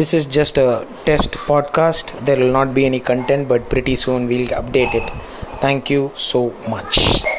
this is just a test podcast. There will not be any content but pretty soon we'll update it. Thank you so much.